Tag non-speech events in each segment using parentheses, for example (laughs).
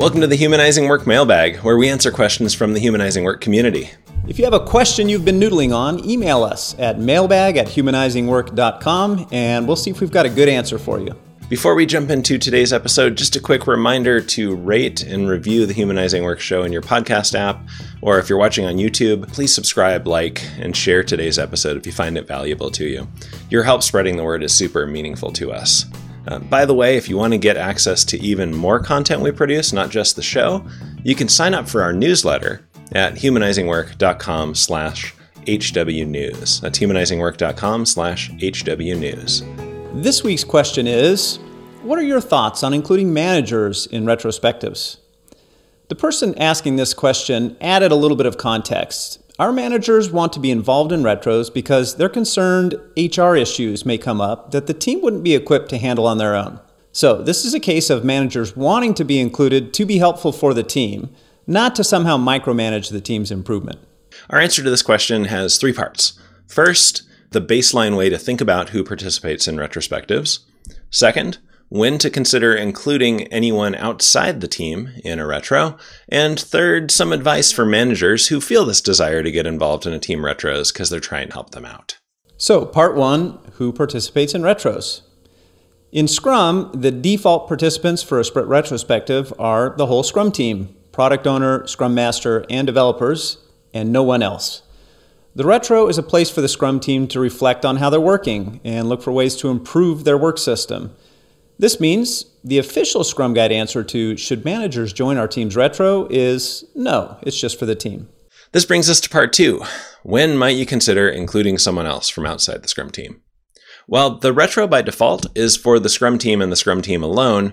Welcome to the Humanizing Work mailbag, where we answer questions from the Humanizing Work community. If you have a question you've been noodling on, email us at mailbag at humanizingwork.com and we'll see if we've got a good answer for you. Before we jump into today's episode, just a quick reminder to rate and review the Humanizing Work show in your podcast app, or if you're watching on YouTube, please subscribe, like, and share today's episode if you find it valuable to you. Your help spreading the word is super meaningful to us. Uh, by the way, if you want to get access to even more content we produce, not just the show, you can sign up for our newsletter at humanizingwork.com slash hwnews. That's humanizingwork.com slash hwnews. This week's question is What are your thoughts on including managers in retrospectives? The person asking this question added a little bit of context. Our managers want to be involved in retros because they're concerned HR issues may come up that the team wouldn't be equipped to handle on their own. So, this is a case of managers wanting to be included to be helpful for the team, not to somehow micromanage the team's improvement. Our answer to this question has three parts. First, the baseline way to think about who participates in retrospectives. Second, when to consider including anyone outside the team in a retro. And third, some advice for managers who feel this desire to get involved in a team retros because they're trying to help them out. So, part one who participates in retros? In Scrum, the default participants for a sprint retrospective are the whole Scrum team product owner, Scrum master, and developers, and no one else. The retro is a place for the Scrum team to reflect on how they're working and look for ways to improve their work system. This means the official Scrum Guide answer to should managers join our team's retro is no, it's just for the team. This brings us to part two. When might you consider including someone else from outside the Scrum team? While the retro by default is for the Scrum team and the Scrum team alone,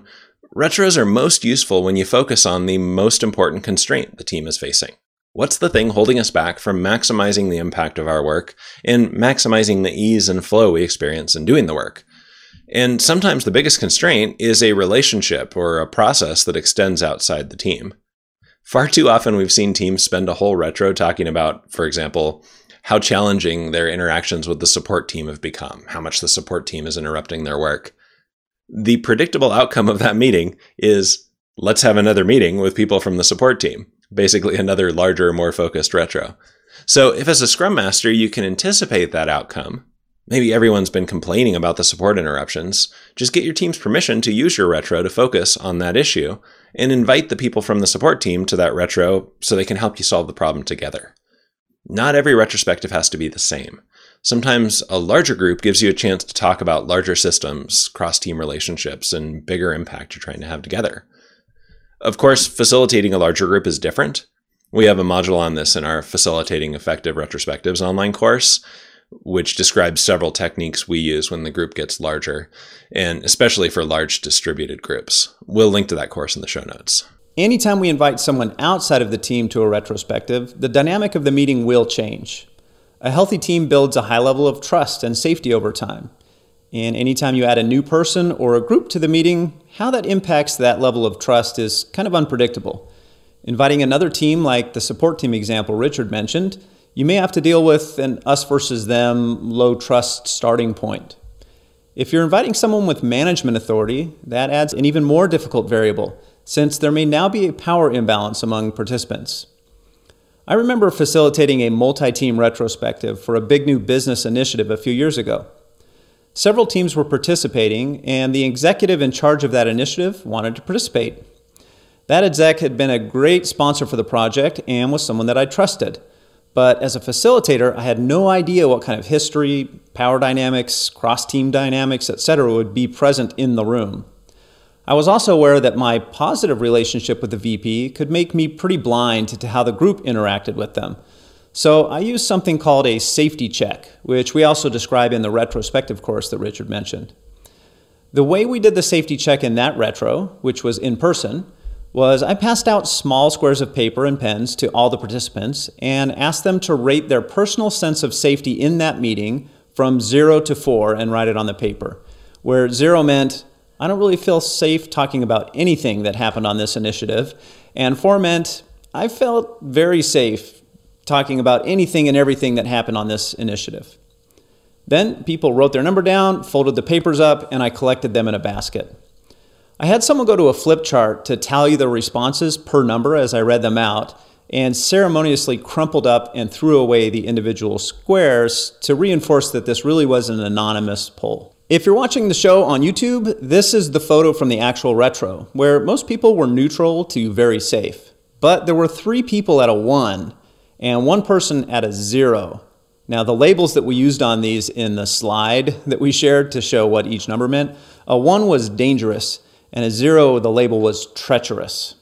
retros are most useful when you focus on the most important constraint the team is facing. What's the thing holding us back from maximizing the impact of our work and maximizing the ease and flow we experience in doing the work? And sometimes the biggest constraint is a relationship or a process that extends outside the team. Far too often, we've seen teams spend a whole retro talking about, for example, how challenging their interactions with the support team have become, how much the support team is interrupting their work. The predictable outcome of that meeting is let's have another meeting with people from the support team basically another larger, more focused retro. So if as a scrum master you can anticipate that outcome, maybe everyone's been complaining about the support interruptions, just get your team's permission to use your retro to focus on that issue and invite the people from the support team to that retro so they can help you solve the problem together. Not every retrospective has to be the same. Sometimes a larger group gives you a chance to talk about larger systems, cross team relationships, and bigger impact you're trying to have together. Of course, facilitating a larger group is different. We have a module on this in our Facilitating Effective Retrospectives online course, which describes several techniques we use when the group gets larger, and especially for large distributed groups. We'll link to that course in the show notes. Anytime we invite someone outside of the team to a retrospective, the dynamic of the meeting will change. A healthy team builds a high level of trust and safety over time. And anytime you add a new person or a group to the meeting, how that impacts that level of trust is kind of unpredictable. Inviting another team, like the support team example Richard mentioned, you may have to deal with an us versus them low trust starting point. If you're inviting someone with management authority, that adds an even more difficult variable, since there may now be a power imbalance among participants. I remember facilitating a multi team retrospective for a big new business initiative a few years ago. Several teams were participating, and the executive in charge of that initiative wanted to participate. That exec had been a great sponsor for the project and was someone that I trusted. But as a facilitator, I had no idea what kind of history, power dynamics, cross team dynamics, etc., would be present in the room. I was also aware that my positive relationship with the VP could make me pretty blind to how the group interacted with them. So I used something called a safety check, which we also describe in the retrospective course that Richard mentioned. The way we did the safety check in that retro, which was in person, was I passed out small squares of paper and pens to all the participants and asked them to rate their personal sense of safety in that meeting from zero to four and write it on the paper. Where zero meant, I don't really feel safe talking about anything that happened on this initiative, and four meant, I felt very safe talking about anything and everything that happened on this initiative. Then people wrote their number down, folded the papers up, and I collected them in a basket. I had someone go to a flip chart to tally the responses per number as I read them out, and ceremoniously crumpled up and threw away the individual squares to reinforce that this really was an anonymous poll. If you're watching the show on YouTube, this is the photo from the actual retro, where most people were neutral to very safe. But there were three people at a one and one person at a zero. Now, the labels that we used on these in the slide that we shared to show what each number meant a one was dangerous, and a zero, the label was treacherous.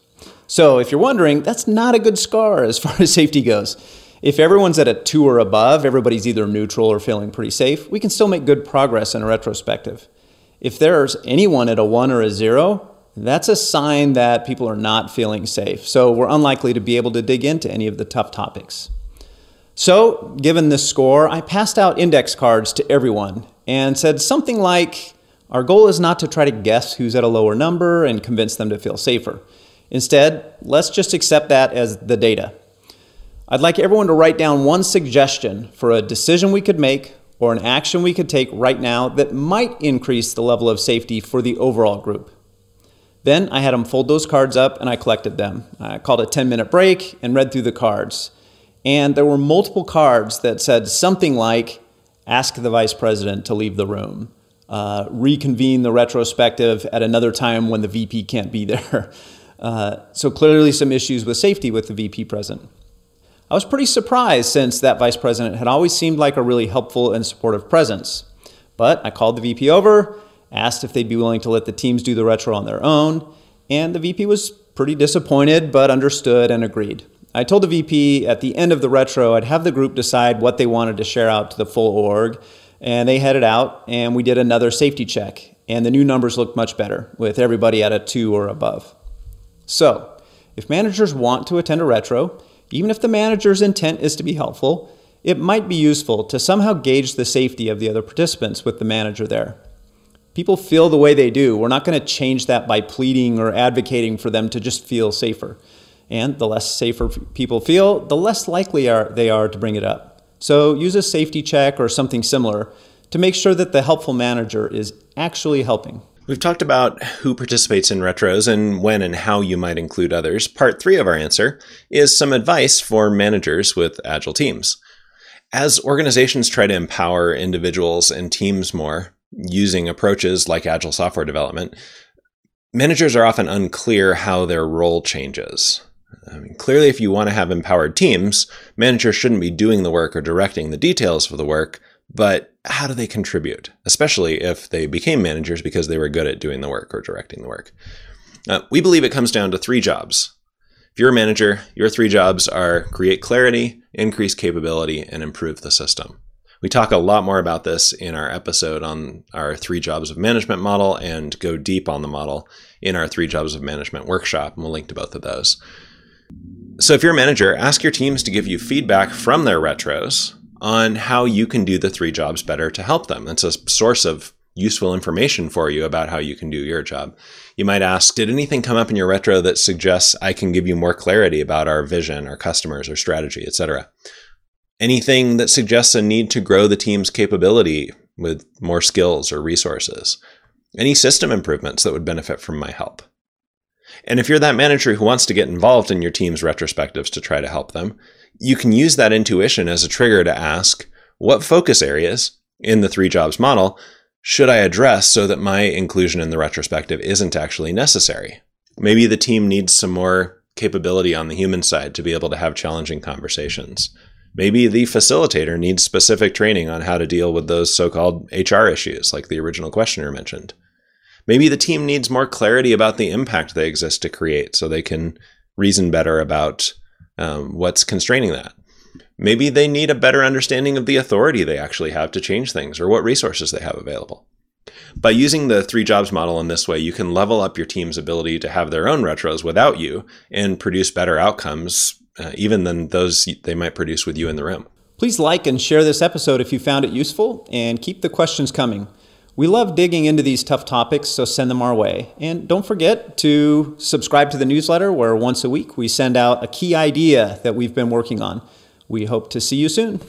So, if you're wondering, that's not a good scar as (laughs) far as safety goes. If everyone's at a two or above, everybody's either neutral or feeling pretty safe, we can still make good progress in a retrospective. If there's anyone at a one or a zero, that's a sign that people are not feeling safe. So we're unlikely to be able to dig into any of the tough topics. So, given this score, I passed out index cards to everyone and said something like Our goal is not to try to guess who's at a lower number and convince them to feel safer. Instead, let's just accept that as the data. I'd like everyone to write down one suggestion for a decision we could make or an action we could take right now that might increase the level of safety for the overall group. Then I had them fold those cards up and I collected them. I called a 10 minute break and read through the cards. And there were multiple cards that said something like ask the vice president to leave the room, uh, reconvene the retrospective at another time when the VP can't be (laughs) there. Uh, so clearly, some issues with safety with the VP present. I was pretty surprised since that vice president had always seemed like a really helpful and supportive presence. But I called the VP over asked if they'd be willing to let the teams do the retro on their own, and the VP was pretty disappointed but understood and agreed. I told the VP at the end of the retro I'd have the group decide what they wanted to share out to the full org, and they headed out and we did another safety check, and the new numbers looked much better with everybody at a 2 or above. So, if managers want to attend a retro, even if the manager's intent is to be helpful, it might be useful to somehow gauge the safety of the other participants with the manager there people feel the way they do. We're not going to change that by pleading or advocating for them to just feel safer. And the less safer people feel, the less likely are they are to bring it up. So use a safety check or something similar to make sure that the helpful manager is actually helping. We've talked about who participates in retros and when and how you might include others. Part three of our answer is some advice for managers with agile teams. As organizations try to empower individuals and teams more, using approaches like agile software development, managers are often unclear how their role changes. I mean, clearly, if you want to have empowered teams, managers shouldn't be doing the work or directing the details for the work, but how do they contribute, especially if they became managers because they were good at doing the work or directing the work? Uh, we believe it comes down to three jobs. If you're a manager, your three jobs are create clarity, increase capability, and improve the system. We talk a lot more about this in our episode on our three jobs of management model and go deep on the model in our three jobs of management workshop. And we'll link to both of those. So, if you're a manager, ask your teams to give you feedback from their retros on how you can do the three jobs better to help them. That's a source of useful information for you about how you can do your job. You might ask, did anything come up in your retro that suggests I can give you more clarity about our vision, our customers, our strategy, etc.? anything that suggests a need to grow the team's capability with more skills or resources, any system improvements that would benefit from my help. And if you're that manager who wants to get involved in your team's retrospectives to try to help them, you can use that intuition as a trigger to ask what focus areas in the three jobs model should I address so that my inclusion in the retrospective isn't actually necessary? Maybe the team needs some more capability on the human side to be able to have challenging conversations. Maybe the facilitator needs specific training on how to deal with those so called HR issues, like the original questioner mentioned. Maybe the team needs more clarity about the impact they exist to create so they can reason better about um, what's constraining that. Maybe they need a better understanding of the authority they actually have to change things or what resources they have available. By using the three jobs model in this way, you can level up your team's ability to have their own retros without you and produce better outcomes uh, even than those they might produce with you in the room. Please like and share this episode if you found it useful, and keep the questions coming. We love digging into these tough topics, so send them our way. And don't forget to subscribe to the newsletter, where once a week we send out a key idea that we've been working on. We hope to see you soon.